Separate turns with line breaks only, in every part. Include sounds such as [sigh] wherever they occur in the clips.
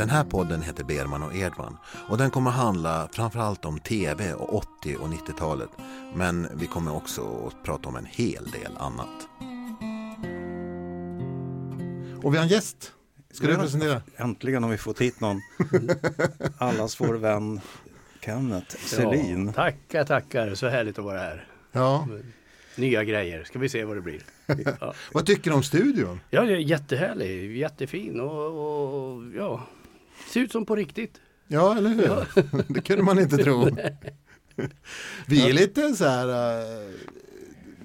Den här podden heter Berman och Edman och den kommer handla framförallt om tv och 80 och 90-talet. Men vi kommer också att prata om en hel del annat. Och vi har en gäst. Ska du presentera?
Äntligen har vi fått hit någon. [laughs] Allas vår vän Kenneth Selin.
Ja, tackar, tackar. Så härligt att vara här.
Ja.
Nya grejer. Ska vi se vad det blir. Ja, [laughs]
Vad tycker du om studion?
ja det är jättehärlig. Jättefin och, och ja. Ser ut som på riktigt.
Ja, eller hur? [laughs] Det kunde man inte tro. Vi är lite så här uh,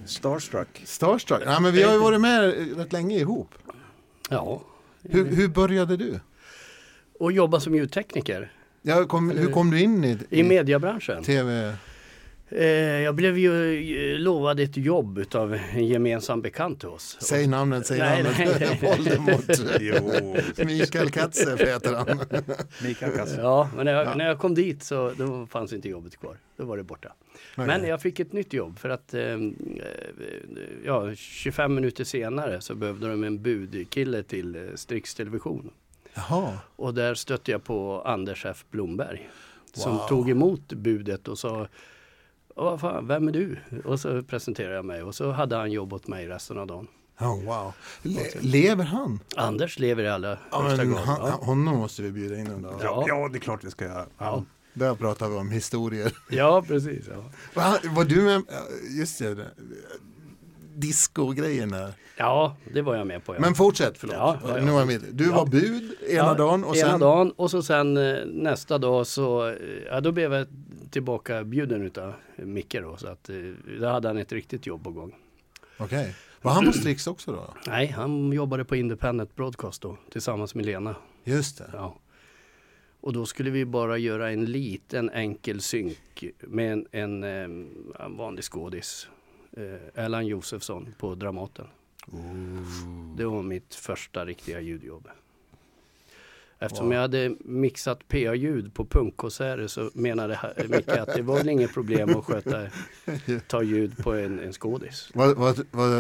Starstruck.
starstruck. Nej, men vi har ju varit med rätt länge ihop.
Ja.
Hur, hur började du?
Och jobba som ljudtekniker
Ja, kom, hur kom du in i,
i mediebranschen.
tv?
Eh, jag blev ju lovad ett jobb utav en gemensam bekant till oss.
Säg namnet, säg
Nej,
namnet.
nej, nej. [laughs]
Voldemort.
Jo,
Mikael Katze heter han.
Mikael Kass.
Ja, men när jag,
Ja.
när jag kom dit så då fanns inte jobbet kvar. Då var det borta. Men jag fick ett nytt jobb för att eh, ja, 25 minuter senare så behövde de en budkille till eh, Strix Television.
Jaha,
Och där stötte jag på Anders F Blomberg. Som
Wow.
tog emot budet och sa vad fan, vem är du? Och så presenterade jag mig och så hade han jobb åt mig resten av dagen.
oh, wow. Le- lever han?
Anders lever i allra
Ja,
grad.
han,
Ja.
Honom måste vi bjuda in en dag.
Ja.
Ja, det är klart vi ska göra.
Ja.
Där pratar vi om historier.
ja, precis. Ja.
Va, var du med? Just det, där.
ja, det var jag med på. Ja.
Men fortsätt, förlåt.
Ja, ja, ja.
Nu var. Du
Ja.
var bud ena
Ja,
dagen och
ena
sen...
dagen och så sen eh, nästa dag så, eh, ja då blev jag tillbaka bjuden utav Micke då. Så att eh, då hade han ett riktigt jobb på gång.
Okej. Var han på Strix också då?
Nej, han jobbade på Independent Broadcast då tillsammans med Lena.
Just det.
Ja. Och då skulle vi bara göra en liten enkel synk med en, en, eh, en vanlig skådis. Eh, Erland Josefsson på Dramaten. Det var mitt första riktiga ljudjobb. Eftersom
Wow.
jag hade mixat PA-ljud på punkkonserter så menade Micke att det var väl inget problem att sköta, [laughs] ta ljud på en, en skådis.
Vad, vad, vad,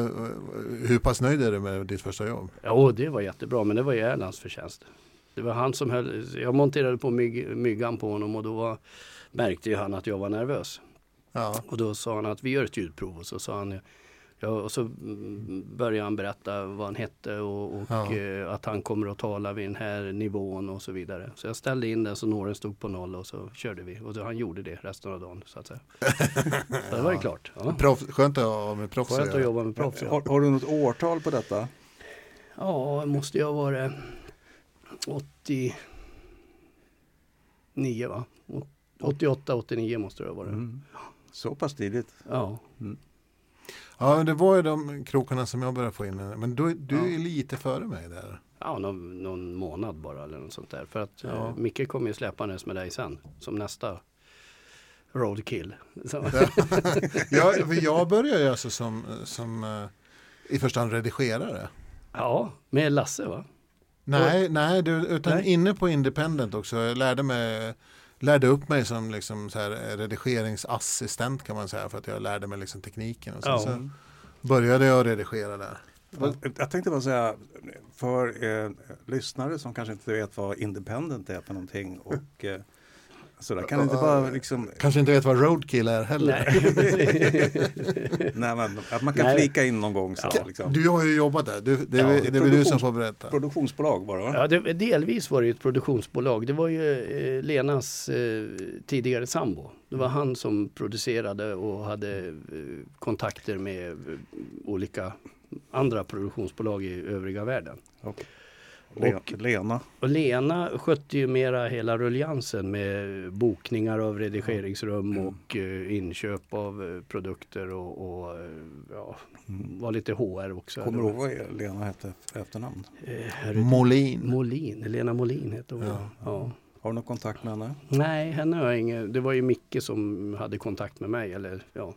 hur pass nöjd är du med ditt första jobb?
Ja, det var jättebra, men det var ju Erlands förtjänst. Det var han som höll, jag monterade på myg, myggan på honom och då var, märkte ju han att jag var nervös.
Ja.
Och då sa han att vi gör ett ljudprov och så sa han Ja, och så mm, började han berätta vad han hette och, och
Ja.
eh, att han kommer att tala vid den här nivån och så vidare. Så jag ställde in den så nålen stod på noll och så körde vi. Och då, han gjorde det resten av dagen så att säga. [laughs] Så det var ju klart. Ja.
Proffs, skönt att ha med proffs
Skönt att jobba med proffs. ja.
Har, har du något årtal på detta?
Ja, det måste jag vara 89 va? 88, 89 måste det ha varit.
Mm. Så pass tidigt.
Ja.
Ja, det var ju de krokarna som jag började få in. Men du, du är lite före mig där.
Ja, någon, någon månad bara eller något sånt där. För att
Ja.
eh, Micke kommer ju släpandes med dig sen. Som nästa roadkill. [laughs]
Ja, för jag började ju alltså som, som eh, i första hand redigerare.
ja, med Lasse va?
Nej, nej, du, utan
Nej.
inne på Independent också. Jag lärde, mig, lärde upp mig som liksom så här redigeringsassistent kan man säga. För att jag lärde mig liksom tekniken. Och sen
Ja.
så började jag redigera där.
Jag tänkte bara säga för eh, lyssnare som kanske inte vet vad independent är för någonting och eh, så där kan det inte bara liksom
Kanske inte vet vad roadkill är heller.
Nej. [laughs]
nej, men, att man kan
Nej.
flika in någon gång så liksom.
Du har ju jobbat där. Du, det,
Ja,
är,
det är
det är väl du som får berätta.
Produktionsbolag bara va?
Ja, det, delvis var det ju ett produktionsbolag. Det var ju eh, Lenas eh, tidigare sambo. Det var han som producerade och hade eh, kontakter med eh, olika andra produktionsbolag i övriga världen.
Le-
Och-
Lena.
Och Lena skötte ju mera hela ruljansen med bokningar av redigeringsrum och eh, inköp av eh, produkter och, och eh, ja, var lite HR också.
Kommer du ihåg vad Lena hette efternamn?
Eh,
Molin.
Molin, Lena Molin hette hon.
Ja.
Ja. Ja.
Har du någon kontakt med henne?
Nej, henne har jag ingen. Det var ju Micke som hade kontakt med mig. Eller, ja.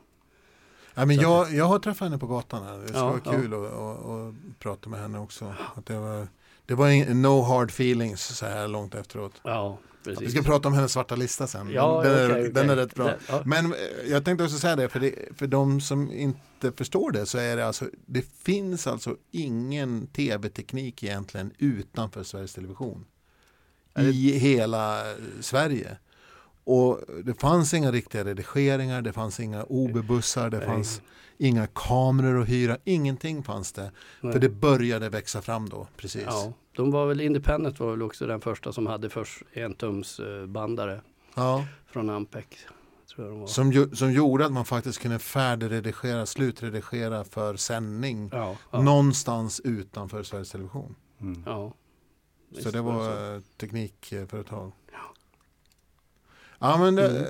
Ja, men jag, jag har träffat henne på gatan här. Det skulle
Ja,
vara
ja.
kul att att prata med henne också. Att det, var, det var ing- no hard feelings så här långt efteråt.
ja, precis.
Vi ska prata om hennes svarta lista sen.
ja,
den, är,
okej.
den är rätt bra.
Det- Ja.
Men eh, jag tänkte också säga det för, det, för de som inte förstår det så är det alltså, det finns alltså ingen tv-teknik egentligen utanför Sveriges Television. i hela Sverige. Och det fanns inga riktiga redigeringar, det fanns inga OB-bussar, det
Nej.
Inga kameror att hyra, ingenting fanns det.
Nej.
För det började växa fram då, precis.
Ja, de var väl, Independent var väl också den första som hade först en tums eh, bandare
Ja.
från Ampec.
Som, ju, som gjorde att man faktiskt kunde färdigredigera, slutredigera för sändning
Ja, ja,
någonstans utanför Sveriges Television.
Mm.
ja.
Så det
var så.
teknikföretag. Ja men det,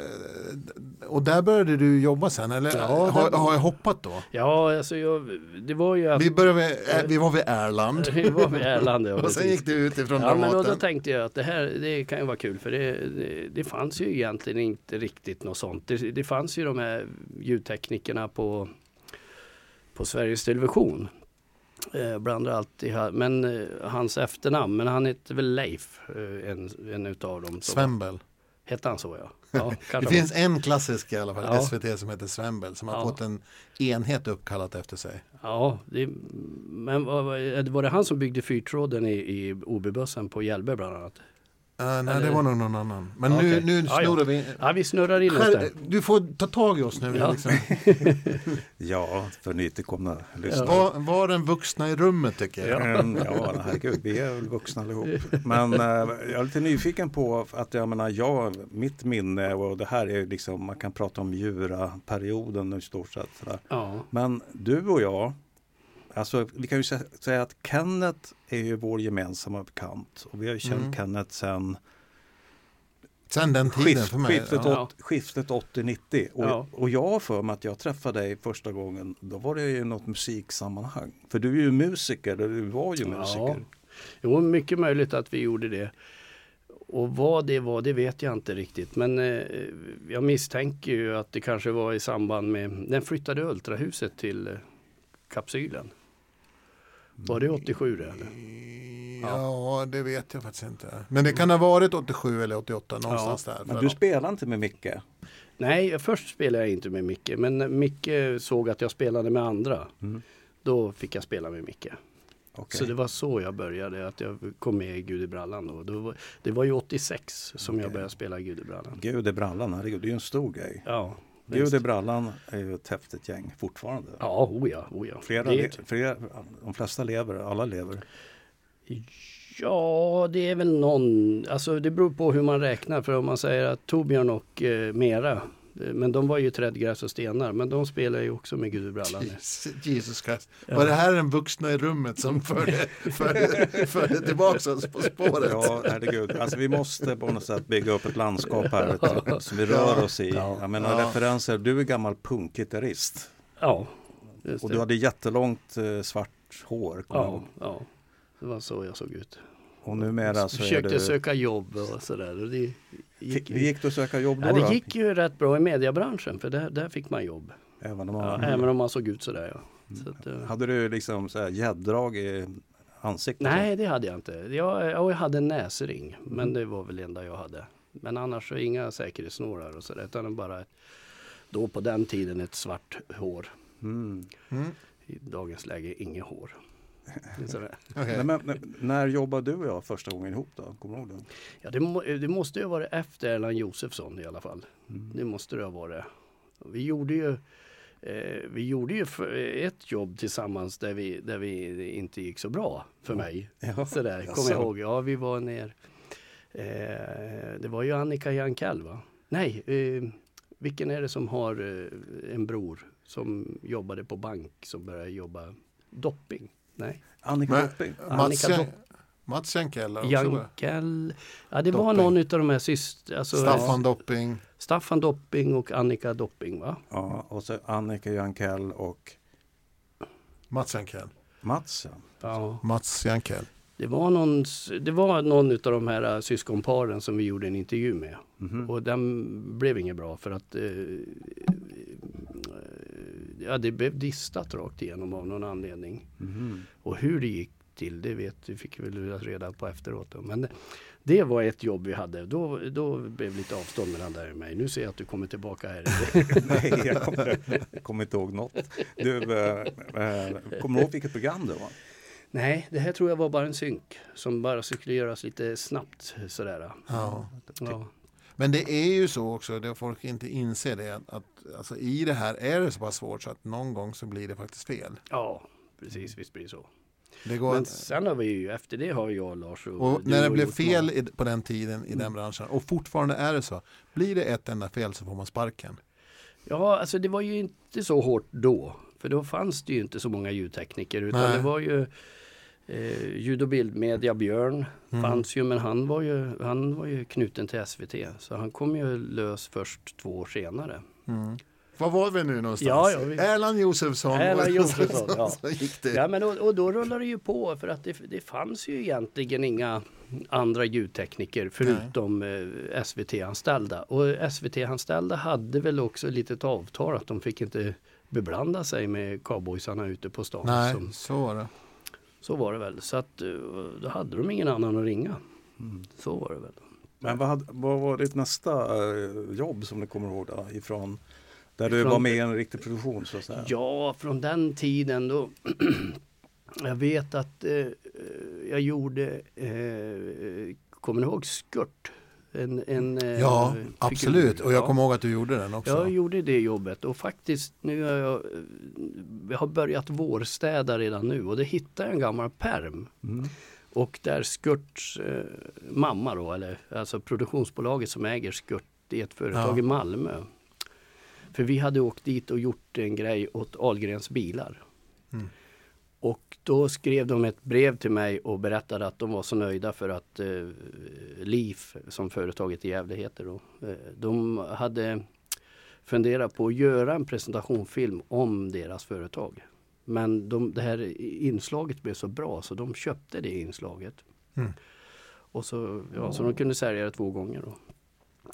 och där började du jobba sen eller
Mm. Ja,
har, har jag hoppat då?
Ja, alltså jag, det var ju att
Vi, började med, vi var vid Erland [laughs]
vi var vid Erland. Ja, [laughs]
och sen gick du ut ifrån
Ja, men då, då
Dramaten.
tänkte jag att det här det kan ju vara kul för det, det, det fanns ju egentligen inte riktigt något sånt. Det, det fanns ju de här ljudteknikerna på, på Sveriges Television. Eh, bland alltid, men eh, hans efternamn, men han heter väl Leif, eh, en, en utav dem.
Svembel.
Hette han så ja? ja
Det finns en klassisk i alla fall,
Ja.
SVT som heter Svembel som har
Ja.
fått en enhet uppkallat efter sig.
Ja, det, men var, var- det han som byggde fyrtråden i, i OB-bussen på Hjällberg bland annat?
Uh, nej, det
Eller-
var nog någon annan. Men
Ja,
nu, nu
Ja, ja.
snurrar vi.
Ja, vi snurrar in oss där.
du får ta tag i oss nu.
Ja.
Liksom. [laughs]
Ja, för nytillkomna lyssnare.
Var, var den vuxna i rummet tycker jag.
Ja, ja herregud, vi är väl vuxna allihop. Men eh, jag är lite nyfiken på att jag menar, jag, mitt minne och det här är liksom, man kan prata om Djura-perioden i stort sett.
Ja,
Men du och jag, alltså vi kan ju sä- säga att Kenneth är ju vår gemensamma bekant och vi har ju känt
Mm.
Kenneth sedan
Sen den tiden
skift,
för mig.
skiftet,
ja.
skiftet 80-90. Och,
Ja.
och jag har för mig att jag träffade dig första gången, då var det ju något musiksammanhang. För du är ju musiker, du var ju
Ja.
musiker.
Jo, mycket möjligt att vi gjorde det. Och vad det var, det vet jag inte riktigt. Men eh, jag misstänker ju att det kanske var i samband med, den flyttade Ultrahuset till eh, kapsylen. Var det 87 det eller?
Ja, det vet jag faktiskt inte. Men det kan ha varit 87 eller 88 någonstans där.
Men du spelar inte med Micke?
Nej, först spelade jag inte med Micke. Men Micke såg att jag spelade med andra.
Mm.
Då fick jag spela med Micke.
Okej.
Så det var så jag började, att jag kom med i Gud i brallan. Då. Då var, det var ju 86 som jag
Okej.
började spela Gud i brallan.
Gud i brallan, herregud, det är ju en stor grej.
Ja,
Gud i brallan är ju ett häftigt gäng fortfarande.
Ja, oh ja, oh ja.
Flera,
Det
le- flera, de flesta lever, alla lever.
Ja, det är väl någon, alltså det beror på hur man räknar. För om man säger att Torbjörn och eh, Mera, men de var ju trädgräs och stenar, men de spelar ju också med Gud i brallan. nu.
Jesus- Christ. Var det här den vuxna i rummet som förde, förde, förde tillbaka oss på spåret?
Ja, herregud. Alltså, vi måste på något sätt bygga upp ett landskap här som vi rör oss i.
Ja.
Jag menar
Ja.
referenser, du är gammal punkgitarrist.
Ja, just
Och
det.
du hade jättelångt eh, svart hår.
ja, ja, det var så jag såg ut.
Och numera så är
Försökte
du...
söka jobb och sådär. Och det gick,
Hur gick du att söka jobb då?
ja,
då?
det gick ju rätt bra i mediebranschen, för där, där fick man jobb.
Även om
Ja,
man...
Även om man såg ut sådär. Ja. Så att, eh,
Hade du liksom så här gädddrag i ansiktet?
Nej, det hade jag inte. Jag, jag hade en näsring,
Mm.
men det var väl det enda jag hade. Men annars så inga säkerhetsnårar och sådär, utan bara då på den tiden ett svart hår.
Mm.
Mm,
I dagens läge inget hår. [laughs]
Nej, men, men, när jobbade du och jag första gången ihop då? Kommer du ihåg det?
Ja, det, må, det måste ju ha varit efter Erland Josefsson i alla fall.
Mm.
Det måste det ha varit. Vi gjorde ju, eh, vi gjorde ju för- ett jobb tillsammans där vi, där vi inte gick så bra för mig.
Ja, [laughs]
Sådär, kommer jag ihåg. Ja, vi var ner. Eh, det var ju Annika Jankell va? Nej, eh, vilken är det som har eh, en bror som jobbade på bank som började jobba dopping? Nej,
Annika
Men-
Dopping?
Annika
Jan-
Dopp-
Mats Jankell?
Jankell. Ja, det var
Dopping.
någon utav de här syster... Alltså,
Staffan Dopping.
Staffan Dopping och Annika Dopping va?
Ja, och så Annika Jankell och
Mats Jankell.
Mats. ja.
Mats Jankell.
det var någon, det var någon utav de här äh, syskonparen som vi gjorde en intervju med.
Mhm.
Och den blev inget bra för att eh, ja, det blev distat rakt igenom av någon anledning.
Mhm.
Och hur det gick till, det vet vi fick vi väl reda på efteråt. Då. Men det var ett jobb vi hade. Då, då blev lite avstånd mellan dig och mig. Nu ser jag att du kommer tillbaka här. [laughs]
Nej, jag kommer, kommer inte ihåg något. Du, eh, eh, kommer du ihåg vilket program det var?
Nej, det här tror jag var bara en synk som bara skulle göras lite snabbt sådär.
Ja.
Ja.
Men det är ju så också, det folk inte inser det, att, att alltså, i det här är det så pass svårt så att någon gång så blir det faktiskt fel.
ja, precis, visst blir det så.
Det
Men sen har vi ju, efter det har jag och Lars och,
och när det blev fel i, på den tiden i den branschen, och fortfarande är det så, blir det ett enda fel så får man sparken.
Ja, alltså det var ju inte så hårt då. För då fanns det ju inte så många ljudtekniker utan
Nej.
det var ju eh, ljud och bildmedia Björn
Mm.
fanns ju men han var ju, han var ju knuten till SVT så han kom ju lös först två år senare.
Mm. Var var vi nu någonstans?
Ja, ja, vi-
Erland Josefsson.
Erland Josefsson, ja. [laughs] Ja men och, och då rullade det ju på för att det, det fanns ju egentligen inga andra ljudtekniker förutom eh, SVT-anställda. Och SVT-anställda hade väl också ett litet avtal att de fick inte beblanda sig med cowboysarna ute på stan.
Nej,
Som,
så var det.
Så var det väl. Så att eh, då hade de ingen annan att ringa.
Mm.
Så var det väl.
Men vad, hade, vad var ditt nästa eh, jobb som du kommer ihåg då, ifrån där du
Ifrån-
var med i en riktig produktion så att säga?
Ja, från den tiden då. [clears throat] jag vet att eh, jag gjorde, eh, kommer ni ihåg Skurt? En, en, eh,
Ja,
figur.
absolut. Och jag
Ja.
kommer ihåg att du gjorde den också.
Jag gjorde det jobbet och faktiskt nu har jag, jag har börjat vårstäda redan nu och det hittade jag en gammal perm.
Mm.
Och där Skurts eh, mamma då, eller alltså produktionsbolaget som äger Skurt, det är ett företag
Ja.
i Malmö. För vi hade åkt dit och gjort en grej åt Ahlgrens bilar. Och då skrev de ett brev till mig och berättade att de var så nöjda för att eh, LIF, som företaget i Gävle heter då, eh, de hade funderat på att göra en presentationfilm om deras företag. Men de, det här inslaget blev så bra så de köpte det inslaget.
Mm.
Och så, ja, så de kunde sälja det två gånger. Då.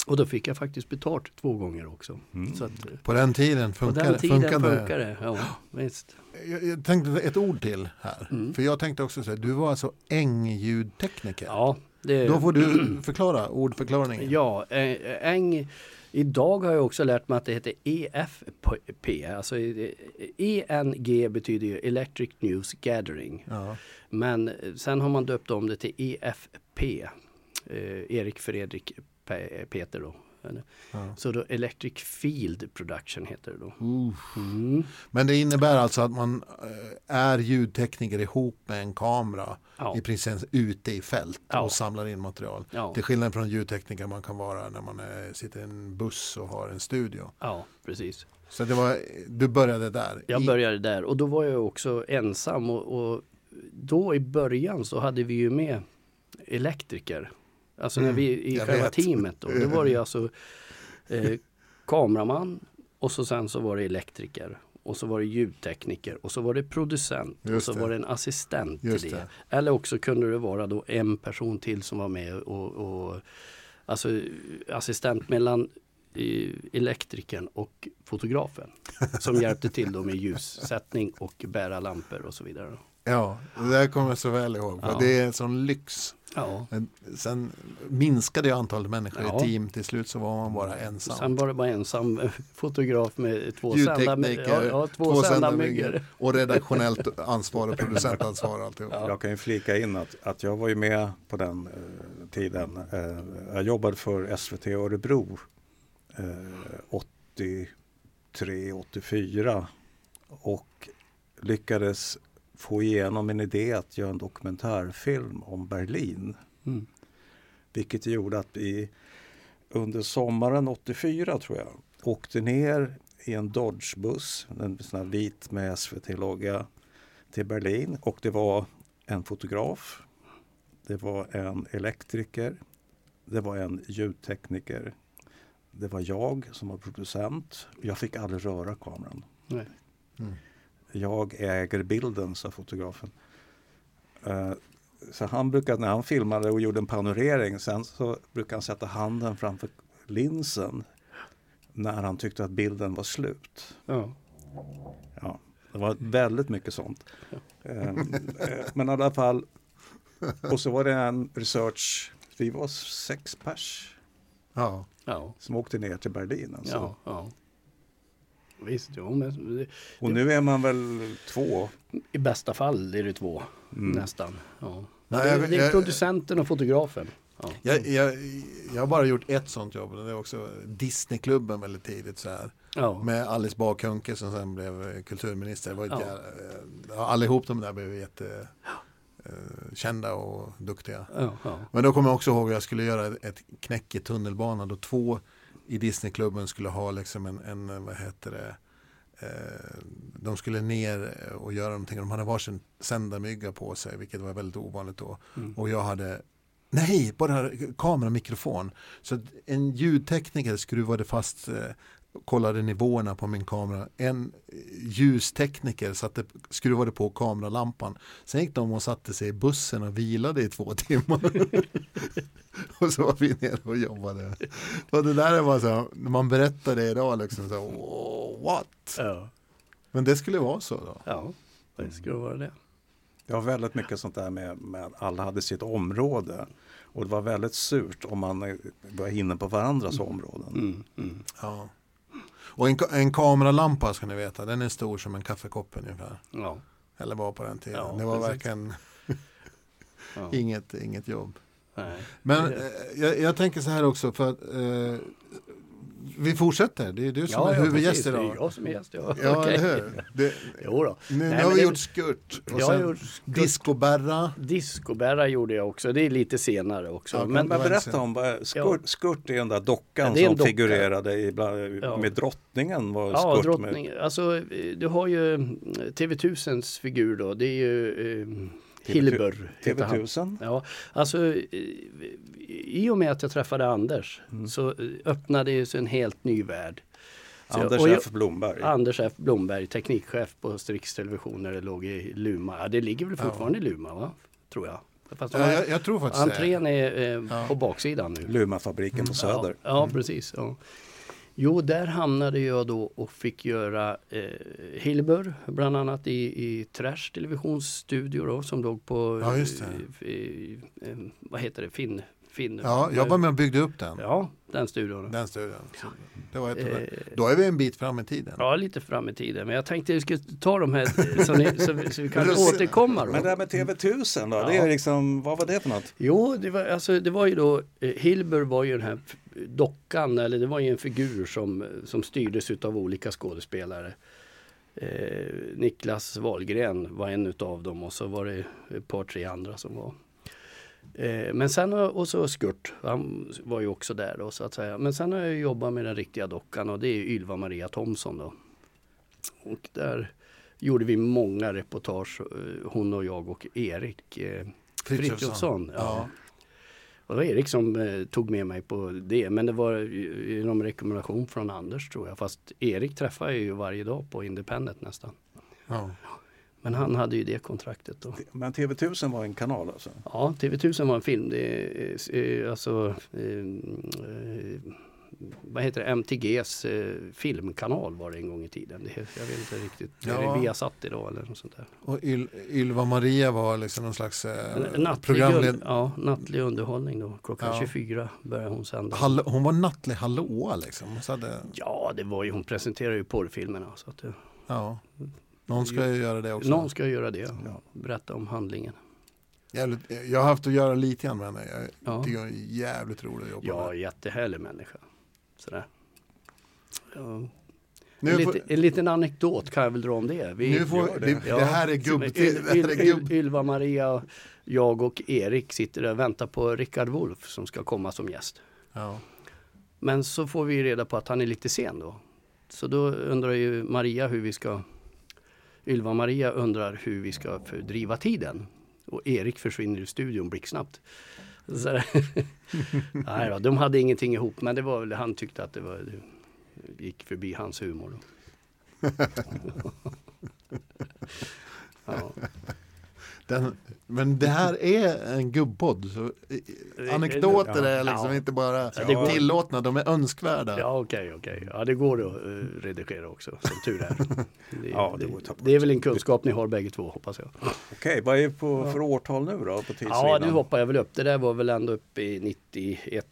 Och då fick jag faktiskt betalt två gånger också.
Mm.
Så att, eh,
På den tiden
på
funkade,
den tiden
funkade
funkar det. Ja, [gasps] visst.
Jag, jag tänkte ett ord till här.
Mm.
För jag tänkte också säga, du var alltså ängljudtekniker.
Ja, det,
Då får du [clears throat] förklara ordförklaringen.
Ja, eh, äng. Idag har jag också lärt mig att det heter EFP. Alltså ENG betyder ju Electric News Gathering.
Ja.
Men sen har man döpt om det till EFP. Eh, Erik Fredrik Peter då.
Ja.
Så då Electric Field Production heter det då. Mm.
Men det innebär alltså att man eh, är ljudtekniker ihop med en kamera
Ja.
i princip ute i fält
Ja.
och samlar in material.
Ja.
Till skillnad från ljudtekniker man kan vara när man är, sitter i en buss och har en studio.
ja, precis.
Så det var, du började där.
Jag började där och då var jag också ensam och, och då i början så hade vi ju med elektriker. Alltså när
Mm,
vi i
jag
själva
vet.
teamet då. Då var det ju alltså eh, kameraman och så sen så var det elektriker. Och så var det ljudtekniker och så var det producent och
Just
så
det.
var det en assistent till det.
det.
Eller också kunde det vara då en person till som var med och, och alltså assistent mellan eh, elektrikern och fotografen som hjälpte till då med ljussättning och bära lampor och så vidare.
Ja, det där kommer jag så väl ihåg. För
Ja.
Det är en sån lyx.
Ja.
Men Sen minskade ju antalet människor
Ja.
i team. Till slut så var man bara ensam.
Sen var det bara ensam [laughs] fotograf med två sända,
Ljudtekniker,
ja, ja, två sända myggor.
och redaktionellt ansvar och producentansvar alltihop.
Ja.
Jag kan ju flika in att, att jag var ju med på den eh, tiden. Eh, jag jobbade för SVT Örebro eh, 83, 84 och lyckades få igenom en idé att göra en dokumentärfilm om Berlin.
Mm.
Vilket gjorde att vi under sommaren 84 tror jag åkte ner i en Dodge-buss, en sån här vit med SVT-logga till Berlin och det var en fotograf, det var en elektriker, det var en ljudtekniker, det var jag som var producent. Jag fick aldrig röra kameran.
Nej.
Mm.
Jag äger bilden, sa fotografen. Eh, Så han brukade, när han filmade och gjorde en panorering, sen så brukade han sätta handen framför linsen när han tyckte att bilden var slut.
Ja.
Ja, det var väldigt mycket sånt. Eh, eh, Men i alla fall, och så var det en research, vi var sex pers
Ja.
Ja.
som åkte ner till Berlin. Alltså.
Ja. Visst, jo, men det-
Och nu är man väl två?
i bästa fall är det två
Mm.
nästan. Ja.
Nej,
det,
jag-
det är
jag-
producenten och fotografen. Ja.
Jag, jag, jag har bara gjort ett sånt jobb. Det är också Disneyklubben väldigt tidigt. Så här.
Ja.
Med Alice Bah Kuhnke som sen blev kulturminister. Det var
Ja.
jä- ja, allihop de där blev jätte eh, kända och duktiga.
Ja, ja.
Men då kommer jag också ihåg att jag skulle göra ett- ett knäck i tunnelbanan då två i Disneyklubben skulle ha liksom en, en vad heter det, eh, de skulle ner och göra någonting. De hade varsin sändarmygga på sig, vilket var väldigt ovanligt då.
Mm.
Och jag hade, nej, bara kamera och mikrofon. Så en ljudtekniker skruvade fast, eh, kollade nivåerna på min kamera. En ljustekniker satte, skruvade på kameralampan. Sen gick de och satte sig i bussen och vilade i två [laughs] timmar. och så var vi nere och jobbade. Och det där är bara så när man berättar det idag liksom så "Wow, what?
Ja.
Men det skulle vara så då.
ja, det skulle vara det.
Det var väldigt mycket sånt där med, med att alla hade sitt område. Och det var väldigt surt om man var inne på varandras områden.
Mm, mm.
Ja. Och en, en kameralampa ska ni veta, den är stor som en kaffekopp ungefär.
Ja.
Eller var på den tiden.
Ja,
det var
precis.
verkligen [laughs]
Ja.
inget, inget jobb.
Nej.
Men eh, jag, jag tänker så här också för att eh, vi fortsätter. Det är du som
Ja,
är
ja,
huvudgäst
precis. Det är
idag.
jag som är gäst. Ja,
Ja, eller hur? Det, [laughs]
Jo då.
nu, nu
Nej,
har
men
vi
det-
gjort skurt. Och
Jag har
sen
gjort skurt.
discoberra.
Gjorde jag också. Det är lite senare också.
Ja,
Men,
men,
berätta om vad skurt, skurt är den där dockan
Ja,
som
docka.
figurerade i, bland,
Ja.
med drottningen. Var
ja,
skurt
drottning. Alltså, eh, du har ju mm, TV1000s figur då. Det är ju eh, Hilbur.
med
heter han.
TV1000.
Ja, alltså eh, i och med att jag träffade Anders
Mm.
så eh, öppnade det sig en helt ny värld. Så
Anders
jag-
F Blomberg.
Anders F Blomberg, teknikchef på Strix Television när det låg i Luma. Ja, det ligger väl fortfarande i Luma, va? tror jag. Fast
Ja, jag, jag tror faktiskt
entrén är eh,
Ja.
på baksidan nu.
Lumafabriken på Söder.
Ja, ja precis. Ja. Jo, där hamnade jag då och fick göra eh, Hilbur, bland annat i, i Trash televisionsstudio då, som låg på,
Ja, just
eh, i, eh, vad heter det, Finn? Finn
Ja, jag var med och byggde upp den.
Ja, den studion.
Den studion. Så det var.
Eh,
Då är vi en bit fram i tiden.
Ja, lite fram i tiden. Men jag tänkte att vi skulle ta de här så, ni, så, vi- så vi kan återkomma. Då.
Men det här med TV1000 då? Det
Ja.
är liksom, vad var det för något?
Jo, det var, alltså, det var ju då, eh, Hilbur var ju den här dockan, eller det var ju en figur som, som styrdes utav olika skådespelare. Eh, Niklas Wahlgren var en utav dem och så var det ett par tre andra som var. Eh, men sen och så Skurt, han var ju också där då så att säga. Men sen har jag jobbat med den riktiga dockan och det är Ylva Maria Thomsson då. Och där gjorde vi många reportage, eh, hon och jag och Erik eh, Frithiofsson. Ja.
Ja.
Och det var Erik som eh, tog med mig på det. Men det var genom rekommendation från Anders tror jag. Fast Erik träffar jag ju varje dag på Independent nästan.
Ja.
Men han hade ju det kontraktet då.
Men TV1000 var en kanal alltså?
Ja, TV1000 var en film. Det eh, alltså eh, eh, vad heter det? MTGs eh, filmkanal var det en gång i tiden. Det, jag vet inte riktigt. Är
Ja.
det Viasat idag eller något sånt där?
Och Yl Ylva Maria var liksom någon slags eh,
nattlig,
programled...
ja, nattlig underhållning då. Klockan
Ja.
24 började hon sända.
Hall hon var nattlig hallåa liksom. Så hade,
Ja, det var ju, hon presenterar ju porrfilmerna. Så att
ja. Någon ska ju göra det också.
någon ska göra det.
Ja.
Berätta om handlingen.
Jävligt, jag har haft att göra lite grann med henne. Jag
Ja.
tycker hon är jävligt rolig att jobba
Ja,
med.
jättehärlig människa. Sådär. Ja.
Nu
En,
får,
lite, en liten anekdot kan jag väl dra om det. Vi,
nu får, det.
det.
Det, här är gubb...
Yl,
Det här är
Yl,
gubb.
Yl, Ylva Maria, jag och Erik sitter där och väntar på Rickard Wolff som ska komma som gäst.
Ja.
Men så får vi reda på att han är lite sen då. Så då undrar ju Maria hur vi ska Ylva Maria undrar hur vi ska fördriva tiden. Och Erik försvinner ur studion blixtsnabbt. Så, [laughs] nej då, de hade ingenting ihop men det var väl, han tyckte att det var, det gick förbi hans humor. [laughs] Ja.
Den, men det här är en gubbpodd. Så eh, anekdoter
Ja.
är liksom
Ja.
inte bara
Ja, det
tillåtna, de är önskvärda.
Ja okej, okej. Ja det går att uh, redigera också, som tur är. [laughs] Det,
Ja, det
det, det är väl en kunskap ni har bägge två hoppas jag.
Okej, vad är på för årtal nu då på?
Ja, nu hoppar jag väl upp. Det där var väl ändå uppe i 91,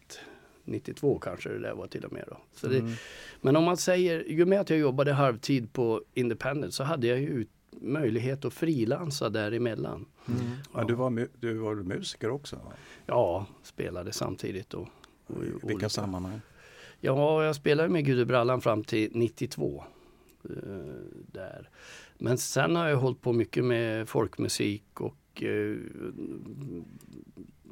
92 kanske det där var till och med då. Så det,
Mm.
Men om man säger, ju med att jag jobbade halvtid på Independent så hade jag ju ut- möjlighet att frilansa däremellan.
Mm.
Ja, du, var, mu- du var musiker också? va?
Ja, spelade samtidigt och, och
I vilka
olika-
sammanhang?
Ja, jag spelade med Gud i brallan fram till 92. eh, där. Men sen har jag hållit på mycket med folkmusik och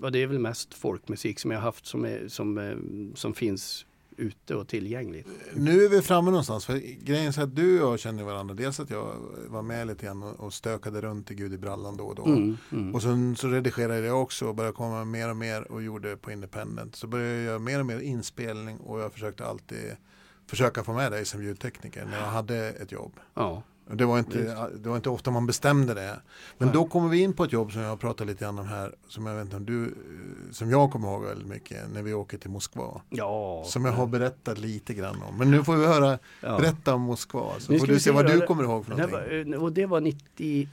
ja, det är väl mest folkmusik som jag haft som, är, som, eh, som finns ute och tillgängligt.
Nu är vi framme någonstans. För grejen är så att du och jag känner varandra. Dels att jag var med lite grann och, stökade runt i Gud i brallan då och då.
Mm, mm.
Och sen så redigerade jag också och började komma mer och mer och gjorde på Independent. Så började jag göra mer och mer inspelning och jag försökte alltid försöka få med dig som ljudtekniker när jag hade ett jobb.
Ja,
Det var, inte, det var inte ofta man bestämde det. Men
Nej.
då kommer vi in på ett jobb som jag har pratat lite grann om här. Som jag, vet inte om du, eh, som jag kommer ihåg väldigt mycket när vi åker till Moskva.
ja.
Som jag har berättat lite grann om. Men nu får vi höra,
ja.
berätta om Moskva. Så
Nu
får du se vad du
det-
kommer ihåg för någonting.
var, och det var 90,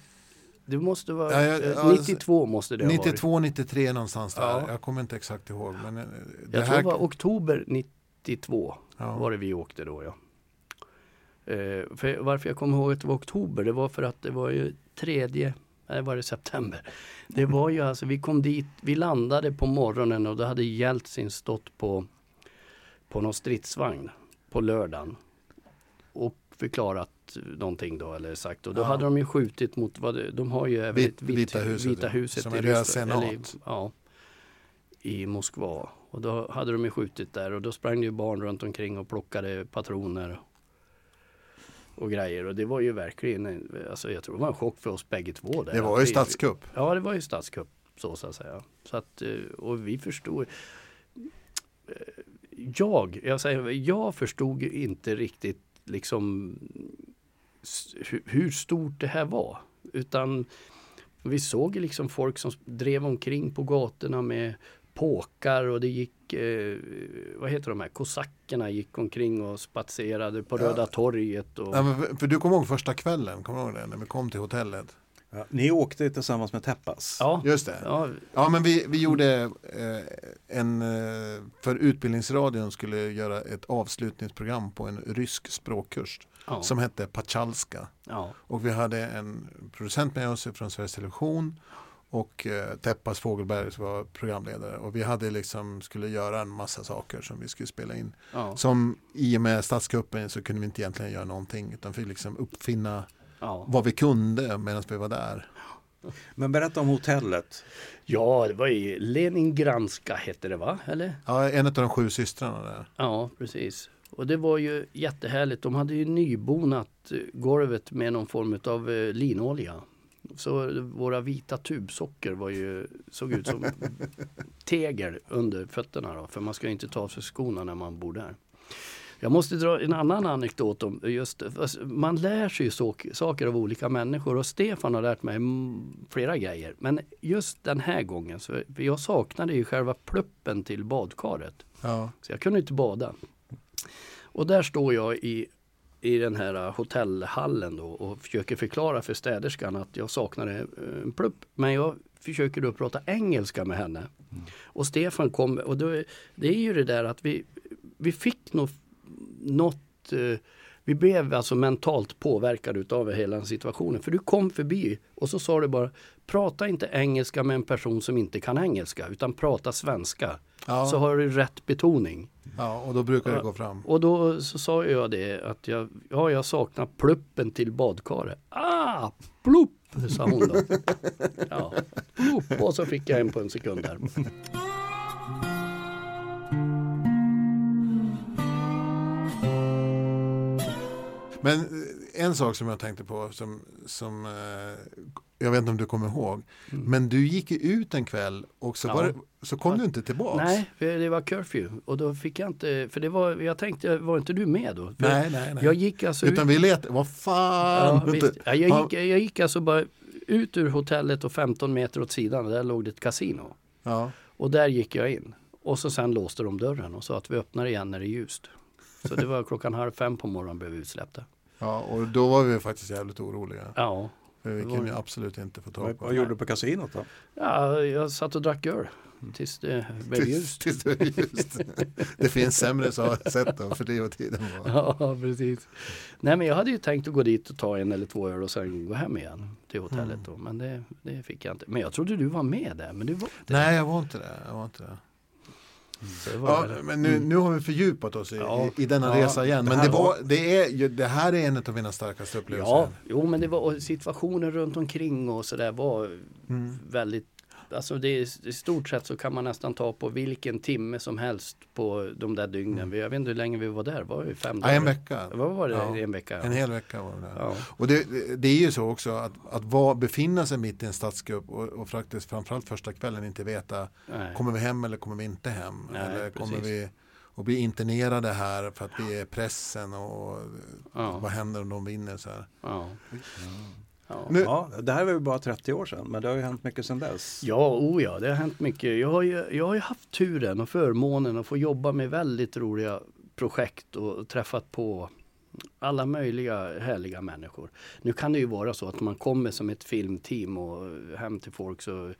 det måste vara,
Ja, ja,
eh,
ja,
92 måste det ha varit.
92, 93 någonstans där.
Ja.
Jag kommer inte exakt ihåg. Men eh, det
Jag tror
här,
det var oktober 92
ja.
var det vi åkte då ja. Eh, för varför jag kommer ihåg att det var oktober, det var för att det var ju tredje, nej var det september. Det var ju alltså, vi kom dit, vi landade på morgonen och då hade Jeltsin stått på, på någon stridsvagn på lördagen. Och förklarat någonting då eller sagt. Och då
Ja.
hade de ju skjutit mot, vad det, de har ju även
Vit-
ett
Vita huset,
Vita huset
Som
i Ryssland, eller i- ja, i Moskva. Och då hade de ju skjutit där och då sprang det ju barn runt omkring och plockade patroner och grejer. Och det var ju verkligen, en- alltså jag tror det var en chock för oss bägge två. Där.
Det var ju statskupp.
Ja, det var ju statskupp så, så att säga. Så att, eh, och vi förstod. eh, Jag, jag säger, jag förstod inte riktigt liksom hur stort det här var. Utan vi såg liksom folk som drev omkring på gatorna med påkar och det gick, eh, vad heter de här, kosackerna gick omkring och spatserade på
Ja.
Röda torget. Och,
Ja, men för, för du kommer ihåg första kvällen, kommer du ihåg det? När vi kom till hotellet.
Ja, ni åkte tillsammans med Teppas?
ja,
Just det.
ja,
Ja men vi, vi gjorde eh, en, eh, för Utbildningsradion skulle göra ett avslutningsprogram på en rysk språkkurs
ja,
som hette Pachalska.
ja,
Och vi hade en producent med oss från Sveriges Television och eh, Teppas Fågelberg som var programledare. Och vi hade liksom, skulle göra en massa saker som vi skulle spela in.
ja,
Som i och med statskuppen så kunde vi inte egentligen göra någonting utan fick liksom uppfinna
ja.
vad vi kunde medan vi var där.
Men berätta om hotellet.
Ja, det var ju Leningranska hette det va? Eller?
Ja, en av de sju systrarna där.
Ja, precis. Och det var ju jättehärligt. De hade ju nybonat eh, golvet med någon form av eh, linolja. Så våra vita tubsocker var ju, såg ut som [laughs] tegel under fötterna då, för man ska inte ta av sig skorna när man bor där. Jag måste dra en annan anekdot om just alltså, man lär sig ju så, saker av olika människor och Stefan har lärt mig flera grejer. Men just den här gången, så, jag saknade ju själva pluppen till badkaret.
Ja.
Så jag kunde inte bada. Och där står jag i, i den här uh, hotellhallen då och försöker förklara för städerskan att jag saknade uh, en plupp. Men jag försöker då prata engelska med henne. Och Stefan kom och då, det är ju det där att vi, vi fick något, något eh, vi blev alltså mentalt påverkade utav hela situationen. För du kom förbi och så sa du bara Prata inte engelska med en person som inte kan engelska utan prata svenska.
Ja.
Så har du rätt betoning.
ja, och då brukar det gå fram.
Och då så sa jag det att jag, ja, jag saknar pluppen till badkaret. Ah, plupp, sa hon då. [laughs] Ja, plupp. Och så fick jag en på en sekund där.
Men eh, en sak som jag tänkte på som, som eh, jag vet inte om du kommer ihåg. Men du gick ut en kväll och så,
Mm. Ja.
var det, så kom du inte tillbaks.
Nej, för det var curfew. Och då fick jag inte, för det var, jag tänkte, var inte du med då? För
nej, nej. nej.
Jag gick alltså ut.
Utan vi letade, vad fan.
Ja, visst. Ja, jag,
Ja.
gick, jag gick alltså bara ut ur hotellet och 15 meter åt sidan, där låg det ett kasino.
Ja.
Och där gick jag in. Och så sen låste de dörren och sa att vi öppnar igen när det är ljust. Så det var klockan halv fem på morgonen blev vi utsläppta.
ja, och då var vi faktiskt jävligt oroliga.
Ja,
För vi
Det
kunde
var-
ju absolut inte få tag på
vad gjorde du på kasinot då?
Ja, jag satt och drack öl [laughs] tills det blev
Tills-
ljust.
tills det är ljust. Det finns sämre sätt då, för det och tiden var.
Ja, precis. Nej, men jag hade ju tänkt att gå dit och ta en eller två öl och sen gå hem igen till hotellet
Mm.
då. Men det, det fick jag inte. Men jag trodde du var med där, men du var inte
Nej, jag var inte det. Jag var inte det.
Så det var
Ja, men nu, nu har vi fördjupat oss i,
Ja.
i, i denna
Ja,
resa igen. Men det, var,
var-
det, är, det här är en av mina starkaste upplevelser.
Ja, jo men det var situationen runt omkring och sådär var
Mm.
väldigt Alltså det är, i stort sett så kan man nästan ta på vilken timme som helst på de där dygnen. Jag vet inte hur länge vi var där, var det fem
Ja,
dagar?
en vecka.
Vad var det?
Ja.
En vecka?
En hel vecka var det där.
Ja.
Och det, det är ju så också att, att vara, befinna sig mitt i en stadsgrupp och, och faktiskt framförallt första kvällen inte veta
Nej.
kommer vi hem eller kommer vi inte hem?
Nej,
eller kommer
precis.
vi att bli internerade här för att vi är pressen och
Ja.
vad händer om de vinner? Så här.
Ja. Ja.
Nu,
Ja, det här var ju bara 30 år sedan men det har ju hänt mycket sedan dess.
Ja, oh ja, det har hänt mycket. Jag har, ju, jag har ju haft turen och förmånen att få jobba med väldigt roliga projekt och träffat på alla möjliga härliga människor. Nu kan det ju vara så att man kommer som ett filmteam och hem till folk så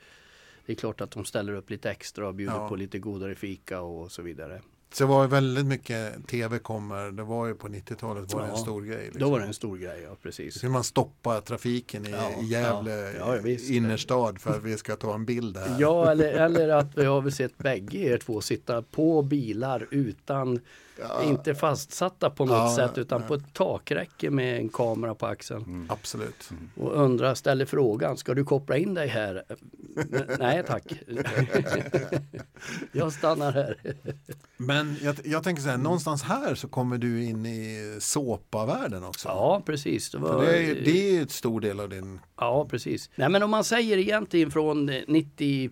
det är klart att de ställer upp lite extra och bjuder
Ja.
på lite godare fika och så vidare.
Så var ju väldigt mycket tv kommer, det var ju på 90-talet var det en
Ja.
stor grej. Liksom.
Då var det en stor grej, ja precis.
Hur man stoppar trafiken i,
Ja,
i Gävle
ja. Ja, ja,
innerstad för att vi ska ta en bild här.
Ja, eller, eller att vi har väl sett bägge er två sitta på bilar utan,
Ja,
inte fastsatta på något
Ja,
sätt utan
nej.
på ett takräcke med en kamera på axeln.
Absolut.
Och undrar, ställer frågan, ska du koppla in dig här? Nej tack. [laughs] Jag stannar här.
Men jag, jag tänker så här, någonstans här så kommer du in i såpavärlden också.
Ja, precis. Det var,
det är, ju- det är ett stor del av din...
Ja, precis. Nej, men om man säger egentligen från eh, 90 eh,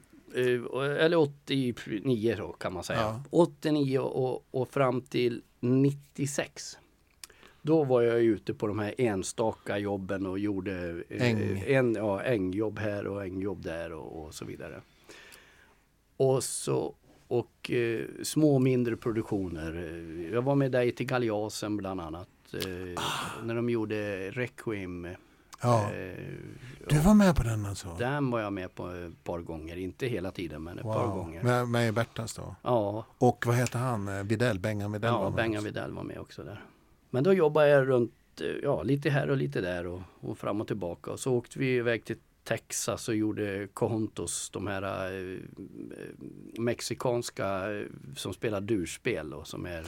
eller 89 då kan man säga.
Ja.
89 och, och fram till 96. Då var jag ute på de här enstaka jobben och gjorde eh,
Äng.
en, ja, ängjobb här och ängjobb där och, och så vidare. Och så och eh, små mindre produktioner. Eh, Jag var med dig till Galeasen bland annat. Eh, När de gjorde Requiem.
Ja,
Eh,
du var med på den alltså?
den var jag med på ett par gånger, inte hela tiden men ett par gånger.
Med, med Bertas då?
Ja,
Och vad heter han? Eh, Videll? Bengan Videll var
ja
med
Bengan. Widell var med också där. Men då jobbade jag runt, eh, ja lite här och lite där och, och fram och tillbaka. Och så åkte vi iväg till Texas och gjorde Cojontos, de här eh, mexikanska som spelar durspel och som är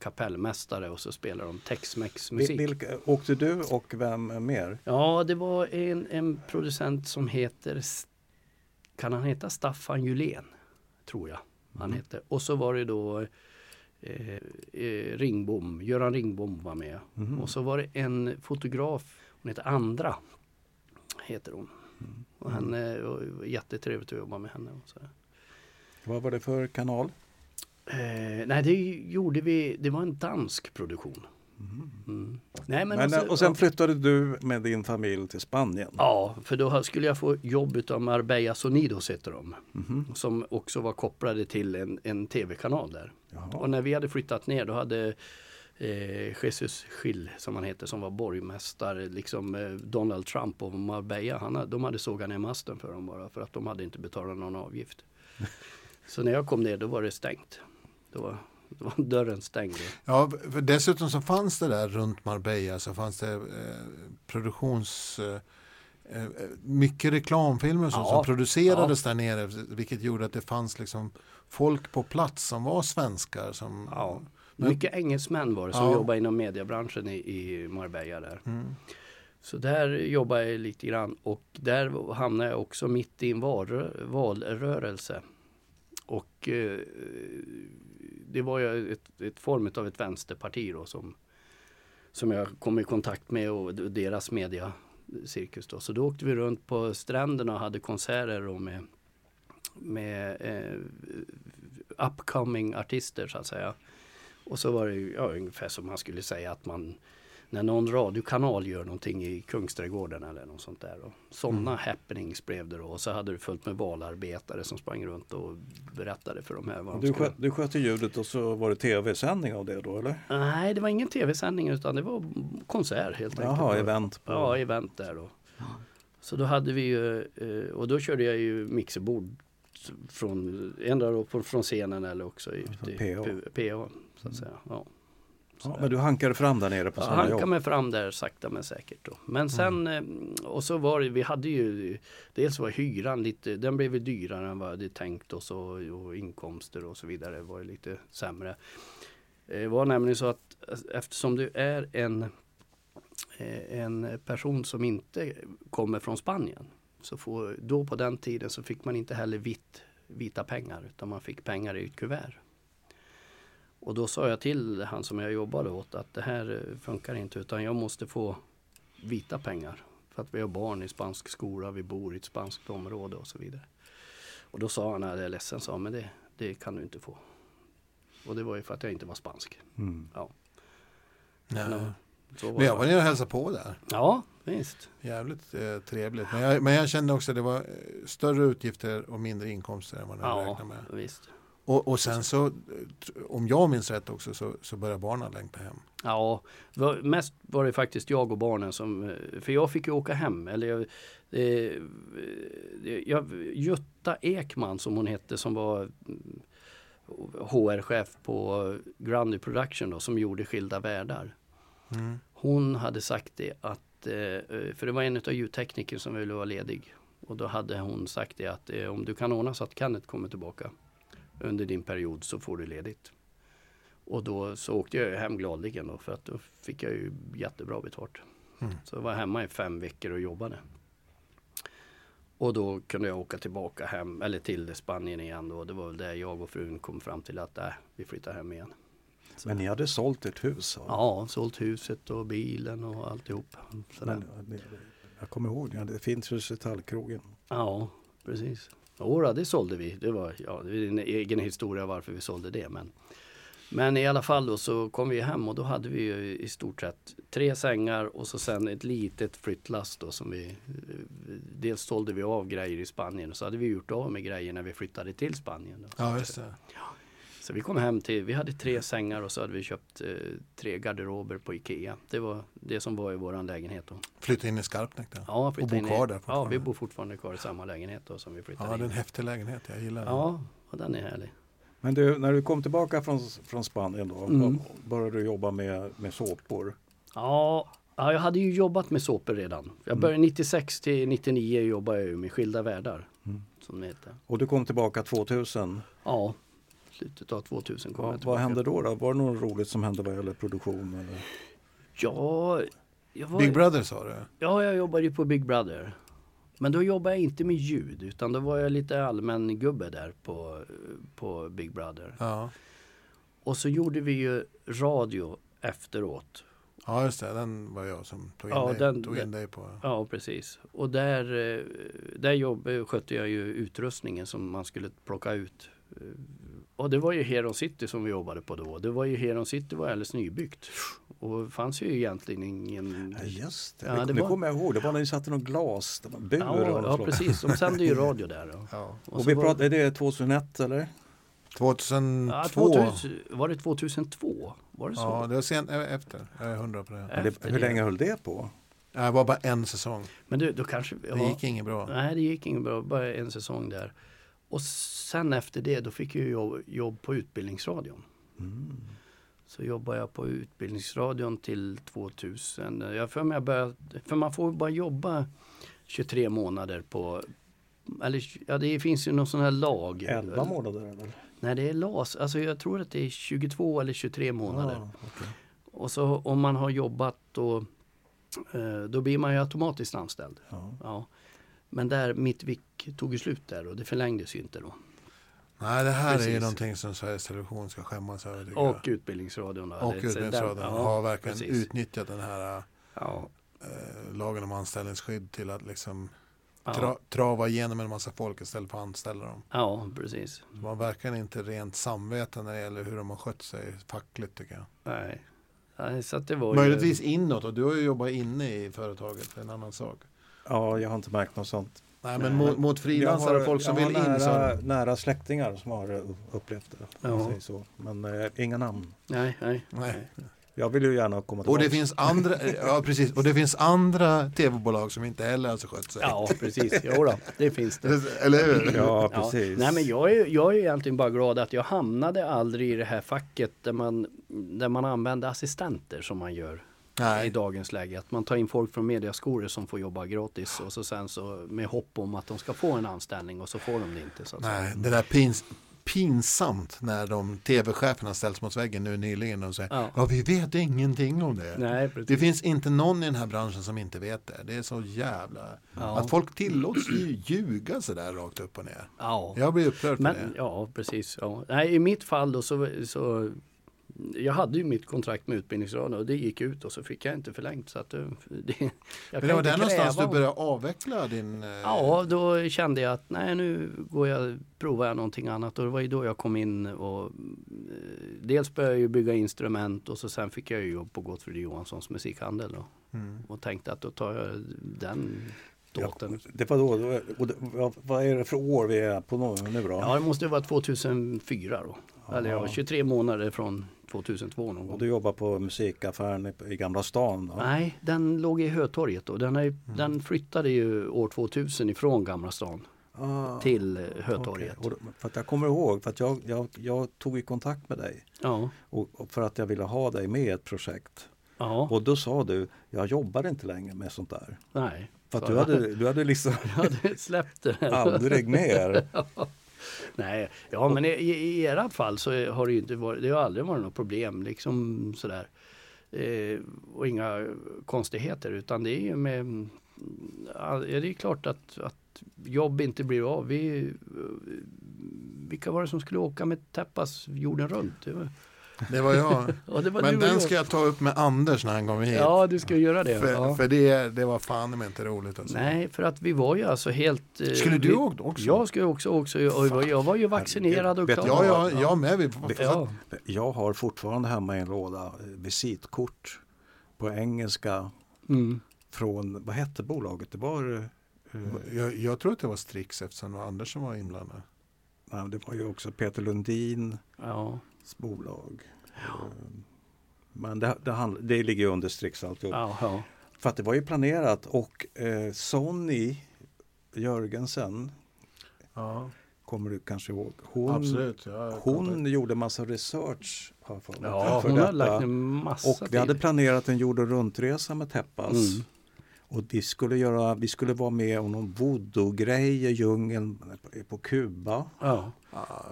kapellmästare och så spelar de Tex-Mex musik.
Vilka, åkte du och vem mer?
Ja, det var en, en producent som heter, kan han heta Staffan Julén? Tror jag han hette. Och så var det då eh, eh, Ringbom, Göran Ringbom var med.
Mhm.
Och så var det en fotograf, hon heter Andra, heter hon. Och henne, och det var jättetrevligt att jobba med henne. Och så.
Vad var det för kanal?
Eh, nej, det gjorde vi, det var en dansk produktion. Mm. Nej, men,
Men,
och så-
och sen flyttade du med din familj till Spanien.
Ja, för då skulle jag få jobb utav Marbella Sonidos heter de.
Mhm.
Som också var kopplade till en, en tv-kanal där.
Jaha.
Och när vi hade flyttat ner då hade eh, Jesus Schill som han heter som var borgmästare, liksom eh, Donald Trump och Marbella. Han, de hade sågat ner masten för dem bara för att de hade inte betalat någon avgift. [laughs] Så när jag kom ner då var det stängt. Då var, då var dörren stängd.
Ja, för dessutom så fanns det där runt Marbella så fanns det eh, produktions... Eh, eh, mycket reklamfilmer så,
Ja,
som producerades där nere vilket gjorde att det fanns liksom folk på plats som var svenskar. Som,
Ja. Mycket engelsmän var det som
Ja.
jobbade inom mediebranschen i, i Marbella där.
Mm.
Så där jobbade jag lite grann och där hamnade jag också mitt i en valrö- valrörelse. Och eh, det var ju ett, ett form av ett vänsterparti då som, som jag kom i kontakt med och deras mediacirkus då. Så då åkte vi runt på stränderna och hade konserter då med, med eh, upcoming artister så att säga. Och så var det ju ja, ungefär som man skulle säga att man när någon radiokanal gör någonting i Kungsträdgården eller något sånt där. Sådana happenings blev det då. Och så hade det fullt med valarbetare som sprang runt och berättade för de här vad de
Du,
skulle...
sköt, du skötte ljudet och så var det tv-sändning av det då eller?
Nej, det var ingen tv-sändning utan det var konsert helt enkelt.
Jaha, event. På...
Ja, event där då. Så då hade vi ju, eh, och då körde jag ju mixerbord från, då på- från scenen eller också ute i
PA.
PA. Så att säga. Ja.
Ja, men du hankade fram där nere på
Jag hankade
jobb?
mig fram där sakta men säkert. Då. Men sen, eh, och så var det, vi hade ju, dels var hyran lite, den blev ju dyrare än vad jag hade tänkt och, och inkomster och så vidare var ju lite sämre. Det var nämligen så att eftersom du är en, eh, en person som inte kommer från Spanien så får, då på den tiden så fick man inte heller vitt, vita pengar utan man fick pengar i ett kuvert. Och då sa jag till han som jag jobbade åt att det här eh, funkar inte utan jag måste få vita pengar. För att vi har barn i spansk skola, vi bor i ett spanskt område och så vidare. Och då sa han, jag är ledsen, sa men det, det kan du inte få. Och det var ju för att jag inte var spansk.
Mm.
Nej.
Men, var
Men jag var nere och hälsade på där.
Ja, visst.
Jävligt eh, trevligt. Men jag, men jag kände också att det var eh, större utgifter och mindre inkomster än vad jag
Ja,
räknade med.
visst.
Och, och sen så, eh, om jag minns rätt också, så, så börjar barnen längta hem.
Ja, mest var det faktiskt jag och barnen som, eh, för jag fick ju åka hem. Eller jag, eh, jag, Jutta Ekman som hon hette som var mm, HR-chef på Grundy Production då, som gjorde Skilda Världar.
Mm.
Hon hade sagt det att, för det var en av ljudtekniker som ville vara ledig. Och då hade hon sagt det att om du kan ordna så att Kenneth kommer tillbaka under din period så får du ledigt. Och då så åkte jag hem gladeligen då för att då fick jag ju jättebra betalt.
Mm.
Så jag var hemma i fem veckor och jobbade. Och då kunde jag åka tillbaka hem, eller till Spanien igen då. Det var väl där jag och frun kom fram till att äh, vi flyttar hem igen.
Men ni hade sålt ett hus? va?
Ja, sålt huset och bilen och alltihop. Sådär.
Men, det- jag kommer ihåg, det finns hus i Tallkrogen.
Ja, precis. Jodå, det sålde vi. Det var, ja, det är en egen historia varför vi sålde det. Men, men i alla fall då så kom vi hem och då hade vi ju i stort sett tre sängar och så sen ett litet flyttlass då som vi Dels sålde vi av grejer i Spanien och så hade vi gjort av med grejer när vi flyttade till Spanien. Då.
Ja, just det.
Så vi kom hem till, vi hade tre sängar och så hade vi köpt eh, tre garderober på Ikea. Det var det som var i våran lägenhet då.
Flytta in i Skarpnäck då.
Ja,
och
flyttade
bo
in i-
kvar där
Ja, vi bor fortfarande kvar i samma lägenhet då som vi flyttade
Ja, det är
in
en häftig lägenhet. Jag gillar den.
Ja, och den är härlig.
Men du, när du kom tillbaka från, från Spanien då,
Mm.
började du jobba med, med såpor?
Ja, ja, jag hade ju jobbat med såpor redan. Jag
Mm.
började 96 till 99 jobbade jag med Skilda Världar.
Mm.
Som det heter.
Och du kom tillbaka 2000.
Ja, slutet av 2000 kom jag
Vad, hände då, då? Var det något roligt som hände vad gäller produktion? Eller?
Ja, jag var,
Big Brother sa du?
ja, jag jobbade ju på Big Brother. Men då jobbade jag inte med ljud utan då var jag lite allmän gubbe där på, på Big Brother.
Ja.
Och så gjorde vi ju radio efteråt.
ja, just det. Den var jag som tog in,
Ja,
dig,
den-
tog in dig på.
Ja, precis. Och där, eh, där jobb, skötte jag ju utrustningen som man skulle plocka ut. Och det var ju Heron City som vi jobbade på då. Det var ju Heron City var alldeles nybyggt. Och det fanns ju egentligen ingen...
Ja, just det.
Ja,
det,
det var-
kommer jag ihåg. Det var när ni satte någon glas, det var en bur.
Ja, ja precis. De sände ju radio där. Då.
Ja.
Och
Och vi
var-
pratade, är det 2001 eller?
2002.
Ja, 2000, var det 2002? Var det så?
Ja, det var sent eh, efter. Jag är hundra på det.
Efter
hur
det.
länge höll det på?
Det var bara en säsong.
Men du, då kanske...
Det
ja.
gick inget bra.
Nej, det gick inget bra. Bara en säsong där. Och sen efter det, då fick jag jobb, jobb på Utbildningsradion.
Mm.
Så jobbade jag på Utbildningsradion till 2000. Jag för, mig jag började, för man får bara jobba 23 månader på... Eller ja, det finns ju någon sån här lag.
11 månader eller?
Nej, det är LAS. Alltså jag tror att det är 22 eller 23 månader.
Ja, okej.
Och så om man har jobbat då, eh, då blir man ju automatiskt anställd.
Ja.
Ja. Men där, mitt vick tog ju slut där och det förlängdes ju inte då.
Nej, det här är ju
Precis.
någonting som Sveriges Television ska skämmas över.
Och
jag.
Utbildningsradion.
Och
så
Utbildningsradion
den-
har verkligen
precis.
utnyttjat den här
Ja,
eh, lagen om anställningsskydd till att liksom
ja,
tra, trava igenom en massa folk istället för att anställa dem.
ja, precis.
De har verkligen inte rent samvete när det gäller hur de har skött sig fackligt tycker jag.
Nej. Nej, så att det var
Möjligtvis inåt och du har ju jobbat inne i företaget, det är en annan sak.
Ja, jag har inte märkt något sånt.
Nej men mot, mot frilansare och folk som vill
har
in så.
nära, nära släktingar som har eh, upplevt det.
Ja.
säger så. Men eh, inga namn.
Nej, nej.
Nej.
Jag vill ju gärna komma
Och
tillbaka.
det finns andra, [laughs] ja precis, och det finns andra tv-bolag som inte heller har så skött sig.
Ja, precis. Jo då, det finns det.
Eller hur?
Ja,
Ja.
precis.
Nej, men jag är, jag är egentligen bara glad att jag hamnade aldrig i det här facket där man, där man använder assistenter som man gör i
Nej.
dagens läge. Att man tar in folk från mediaskolor som får jobba gratis och så sen så med hopp om att de ska få en anställning och så får de det inte. Så.
Nej, det där pins, pinsamt när de tv-cheferna ställs mot väggen nu nyligen och säger
Ja.
ja. vi vet ingenting om det.
Nej.
Det finns inte någon i den här branschen som inte vet det. Det är så jävla...
Ja.
Att folk tillåts ju ljuga sådär rakt upp och ner.
Ja.
Jag blir upprörd
Men
det.
ja, precis. Ja. Nej, I mitt fall då så, så jag hade ju mitt kontrakt med Utbildningsradion och det gick ut och så fick jag inte förlängt. Så att, eh, [laughs] det, jag
Men det var där någonstans du började avveckla din... eh,
Ja, då kände jag att nej nu går jag, provar jag någonting annat och det var ju då jag kom in och eh, dels började jag ju bygga instrument och så sen fick jag ju jobb på Gottfrid Johanssons musikhandel då.
Mm.
och tänkte att då tar jag den båten.
Det var då, det, vad, är det för år vi är på nu, nu då?
Ja, det måste ju vara 2004 då. Eller ja,
Ja.
23 månader från 2002 någon gång.
Och du jobbar på musikaffären i, Gamla stan? Då?
Nej, den låg i Hötorget då. Den, är,
Mm.
den flyttade ju år 2000 ifrån Gamla stan
Ah,
till eh, Hötorget.
Och, då- för att jag kommer ihåg, för att jag, jag, jag tog i kontakt med dig
Ja,
och, och för att jag ville ha dig med i ett projekt.
ja,
Och då sa du, jag jobbar inte längre med sånt där.
nej.
För att du hade, [laughs] du hade liksom
Jag hade släppt det. [laughs]
aldrig mer. [laughs]
Nej, ja men i, i, era fall så har det ju inte varit, det har aldrig varit något problem liksom sådär. Eh, och inga konstigheter utan det är ju med, ja, det är klart att, att jobb inte blir av. Vi, vilka var det som skulle åka med Täppas jorden runt? Det var,
jag. [laughs]
ja, det var
Men den
jag.
ska jag ta upp med Anders när han kommer hit.
Ja, du ska göra det.
för
ja.
för det, det var fan men inte roligt. Alltså.
Nej, för att vi var ju alltså helt... eh,
Skulle du
vi,
åkt också?
Jag skulle också, också och jag var- jag var ju vaccinerad och
Vet du
klar.
Ja, ja, jag med. Vi,
Ja.
Jag har fortfarande hemma i en låda eh, visitkort på engelska
Mm.
från, vad hette bolaget? Det var, eh,
Jag, jag tror att det var Strix eftersom det var Anders som var inblandad.
nej, det var ju också Peter Lundins
Ja.
Bolag. Eh, Men det, det, handl- det ligger under Strix alltihop.
Ja, ja.
För att det var ju planerat och eh, Sonny Jörgensen,
Ja,
kommer du kanske ihåg? Hon,
absolut. Ja,
hon gjorde massa research har för mig,
ja
för
hon har
detta.
lagt en massa
Och vi
tid.
hade planerat en jorden runt-resa med Teppas.
Mm.
Och vi skulle, göra, vi skulle vara med om någon voodoo-grej i djungeln på Kuba.
Ja.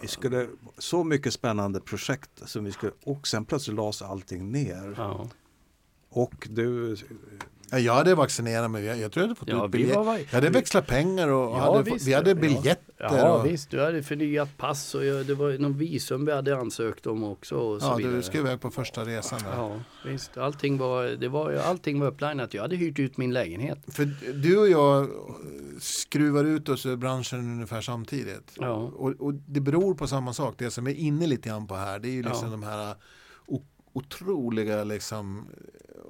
Vi skulle, så mycket spännande projekt som vi skulle, och sen plötsligt lades allting ner.
Ja.
Och du,
Ja, jag hade vaccinerat mig. Jag, jag tror jag hade fått
Ja,
ut
vi
biljett.
var-
Jag hade växlat pengar och
Ja,
hade,
visst.
fått, vi hade
Ja.
biljetter.
Ja
och,
visst, du hade förnyat pass och jag, det var någon visum vi hade ansökt om också. Och
Ja,
vidare.
du ska iväg på första resan. Där.
Ja, visst. Allting var, det var, allting var upplinat. Jag hade hyrt ut min lägenhet.
För du och jag skruvar ut oss ur branschen ungefär samtidigt.
Ja.
Och, och det beror på samma sak. Det som är inne lite grann på här det är ju liksom
Ja.
de här otroliga liksom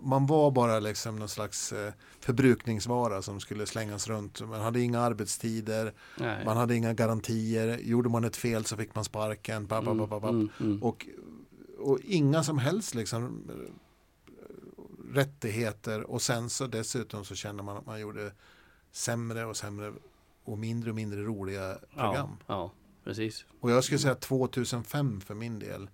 man var bara liksom någon slags eh, förbrukningsvara som skulle slängas runt. Man hade inga arbetstider,
Nej.
man hade inga garantier. Gjorde man ett fel så fick man sparken. Bap, bap, bap, bap.
Mm, mm.
Och, och inga som helst liksom, rättigheter och sen så dessutom så kände man att man gjorde sämre och sämre och mindre och mindre roliga program.
Ja, ja, precis.
Och jag skulle säga 2005 för min del.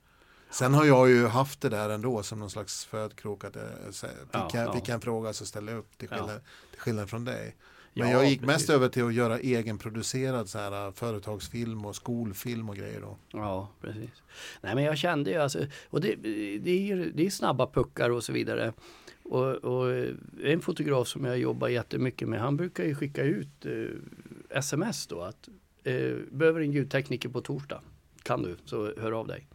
Sen har jag ju haft det där ändå som någon slags födkrok att jag, fick,
Ja,
jag,
ja.
fick jag en fråga så ställde jag upp till skillnad, till skillnad från dig. Men
Ja,
jag gick
precis.
mest över till att göra egenproducerad så här, företagsfilm och skolfilm och grejer då.
Ja, precis. Nej, men jag kände ju alltså, och det, det, är, ju- det är snabba puckar och så vidare. Och, och en fotograf som jag jobbar jättemycket med, han brukar ju skicka ut eh, sms då att eh, behöver en ljudtekniker på torsdag, kan du, så hör av dig.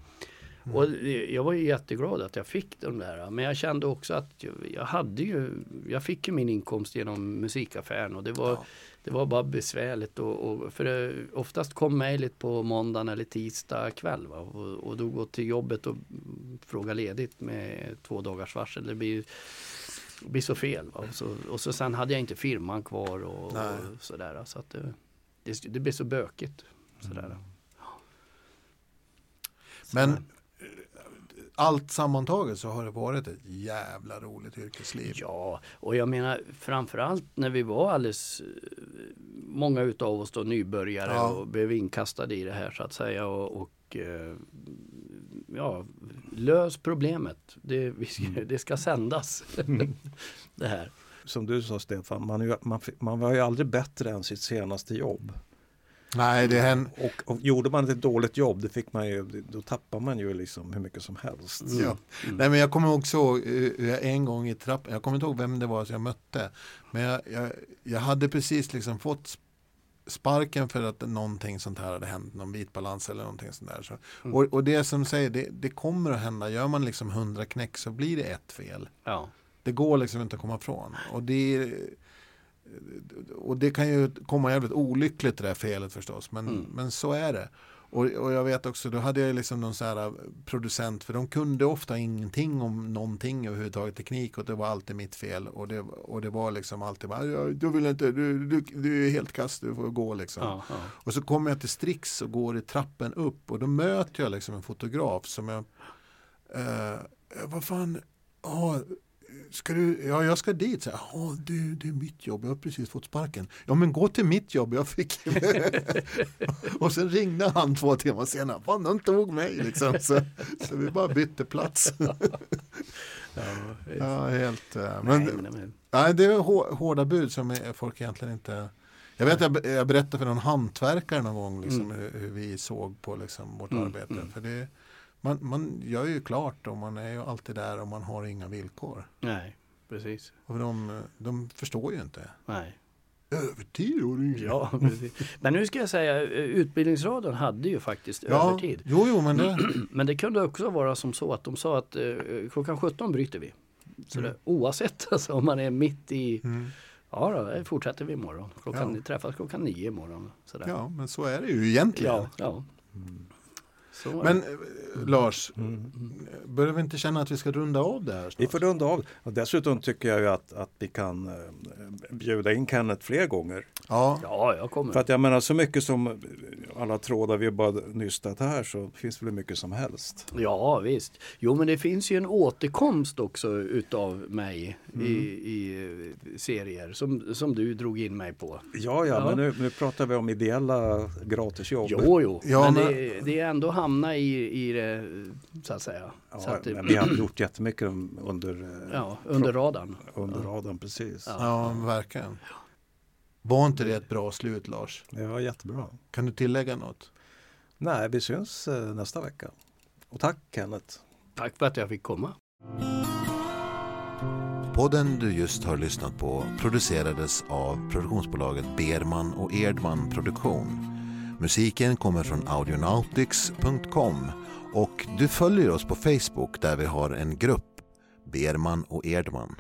Och det- jag var ju jätteglad att jag fick de där. Men jag kände också att jag, jag hade ju, jag fick ju min inkomst genom musikaffären och det var,
Ja.
det var bara besvärligt. Och, och, för det, oftast kom mejlet på måndagen eller tisdag kväll. Va? Och, och då gå till jobbet och mm, fråga ledigt med två dagars varsel. Det blir, det blir så fel. Va? Och, så, och så sen hade jag inte firman kvar och, och sådär. Så att det, det, det blev så bökigt. Sådär.
Men
Så-
eh, allt sammantaget så har det varit ett jävla roligt yrkesliv.
Ja, och jag menar framförallt när vi var alldeles många utav oss då nybörjare ja. och blev inkastade i det här så att säga och, och ja, lös problemet. Det, mm. det ska sändas. [laughs] det här.
Som du sa Stefan, man, man, man var ju aldrig bättre än sitt senaste jobb.
Nej, det händer.
Och, och, gjorde man ett dåligt jobb, det fick man ju, då tappar man ju liksom hur mycket som helst.
Mm. Ja. Mm. Nej, men jag kommer också ihåg en gång i trappan, jag kommer inte ihåg vem det var som jag mötte, men jag, jag, jag hade precis liksom fått sparken för att någonting sånt här hade hänt, någon vitbalans eller någonting sånt där. Så, mm. och, och, det som säger, det, det, kommer att hända, gör man liksom hundra knäck så blir det ett fel.
Ja.
Det går liksom inte att komma ifrån. Och det, och det kan ju komma jävligt olyckligt det där felet förstås, men, mm. men så är det. Och, och, jag vet också, då hade jag liksom någon så äh, producent, för de kunde ofta ingenting om någonting överhuvudtaget teknik och det var alltid mitt fel. Och det, och det var liksom alltid bara, du vill inte, du, du, du är helt kast, du får gå liksom. Ja, ja. Och så kommer jag till Strix och går i trappen upp och då möter jag liksom en fotograf som jag, eh, vad fan, oh, ska du, ja jag ska dit. Så, ja, det, det är mitt jobb, jag har precis fått sparken. Ja men gå till mitt jobb, jag fick [laughs] Och sen ringde han två timmar senare, fan de tog mig liksom. Så, så vi bara bytte plats. [laughs] ja, helt. Eh, men, nej, men, nej, det är hårda bud som folk egentligen inte jag vet jag, jag berättade för någon hantverkare någon gång liksom, mm. hur, hur, vi såg på liksom, vårt mm, arbete. Mm. För det, man, man gör ju klart och man är ju alltid där och man har inga villkor.
Nej, precis.
Och de, de förstår ju inte.
Nej.
Övertid?
Ja, precis. Men nu ska jag säga, Utbildningsradion hade ju faktiskt ja, övertid.
Jo, jo, men, det... [clears throat]
men det kunde också vara som så att de sa att eh, klockan 17 bryter vi. Så mm. det, oavsett [laughs] alltså, om man är mitt i mm. Ja, då fortsätter vi imorgon. Klockan, ja. träffas klockan nio imorgon. Sådär.
Ja, men så är det ju egentligen.
Ja, ja.
Mm. Men eh, Lars, mm. börjar vi inte känna att vi ska runda av det här? Snart?
Vi får runda av. Och dessutom tycker jag ju att, att vi kan eh, bjuda in Kenneth fler gånger.
Ja. ja, jag kommer.
För att jag menar så mycket som alla trådar vi bara nystat här så finns det väl mycket som helst.
Ja visst. Jo men det finns ju en återkomst också utav mig mm. i, i, serier som, som du drog in mig på.
Ja, ja, ja. men nu, nu pratar vi om ideella gratisjobb.
Jo, jo, ja, men, men... Det, det, är ändå hamna i, i det så att säga.
Ja,
så att
det, vi har gjort jättemycket under,
eh, ja, under radarn.
Under radarn, precis.
Ja, ja verkligen. Var inte det ett bra slut Lars?
Ja, jättebra.
Kan du tillägga något?
Nej, vi syns eh, nästa vecka. Och tack Kenneth.
Tack för att jag fick komma.
Podden du just har lyssnat på producerades av produktionsbolaget Berman och Erdman Produktion. Musiken kommer från audionautics.com och du följer oss på Facebook där vi har en grupp, Berman och Erdman.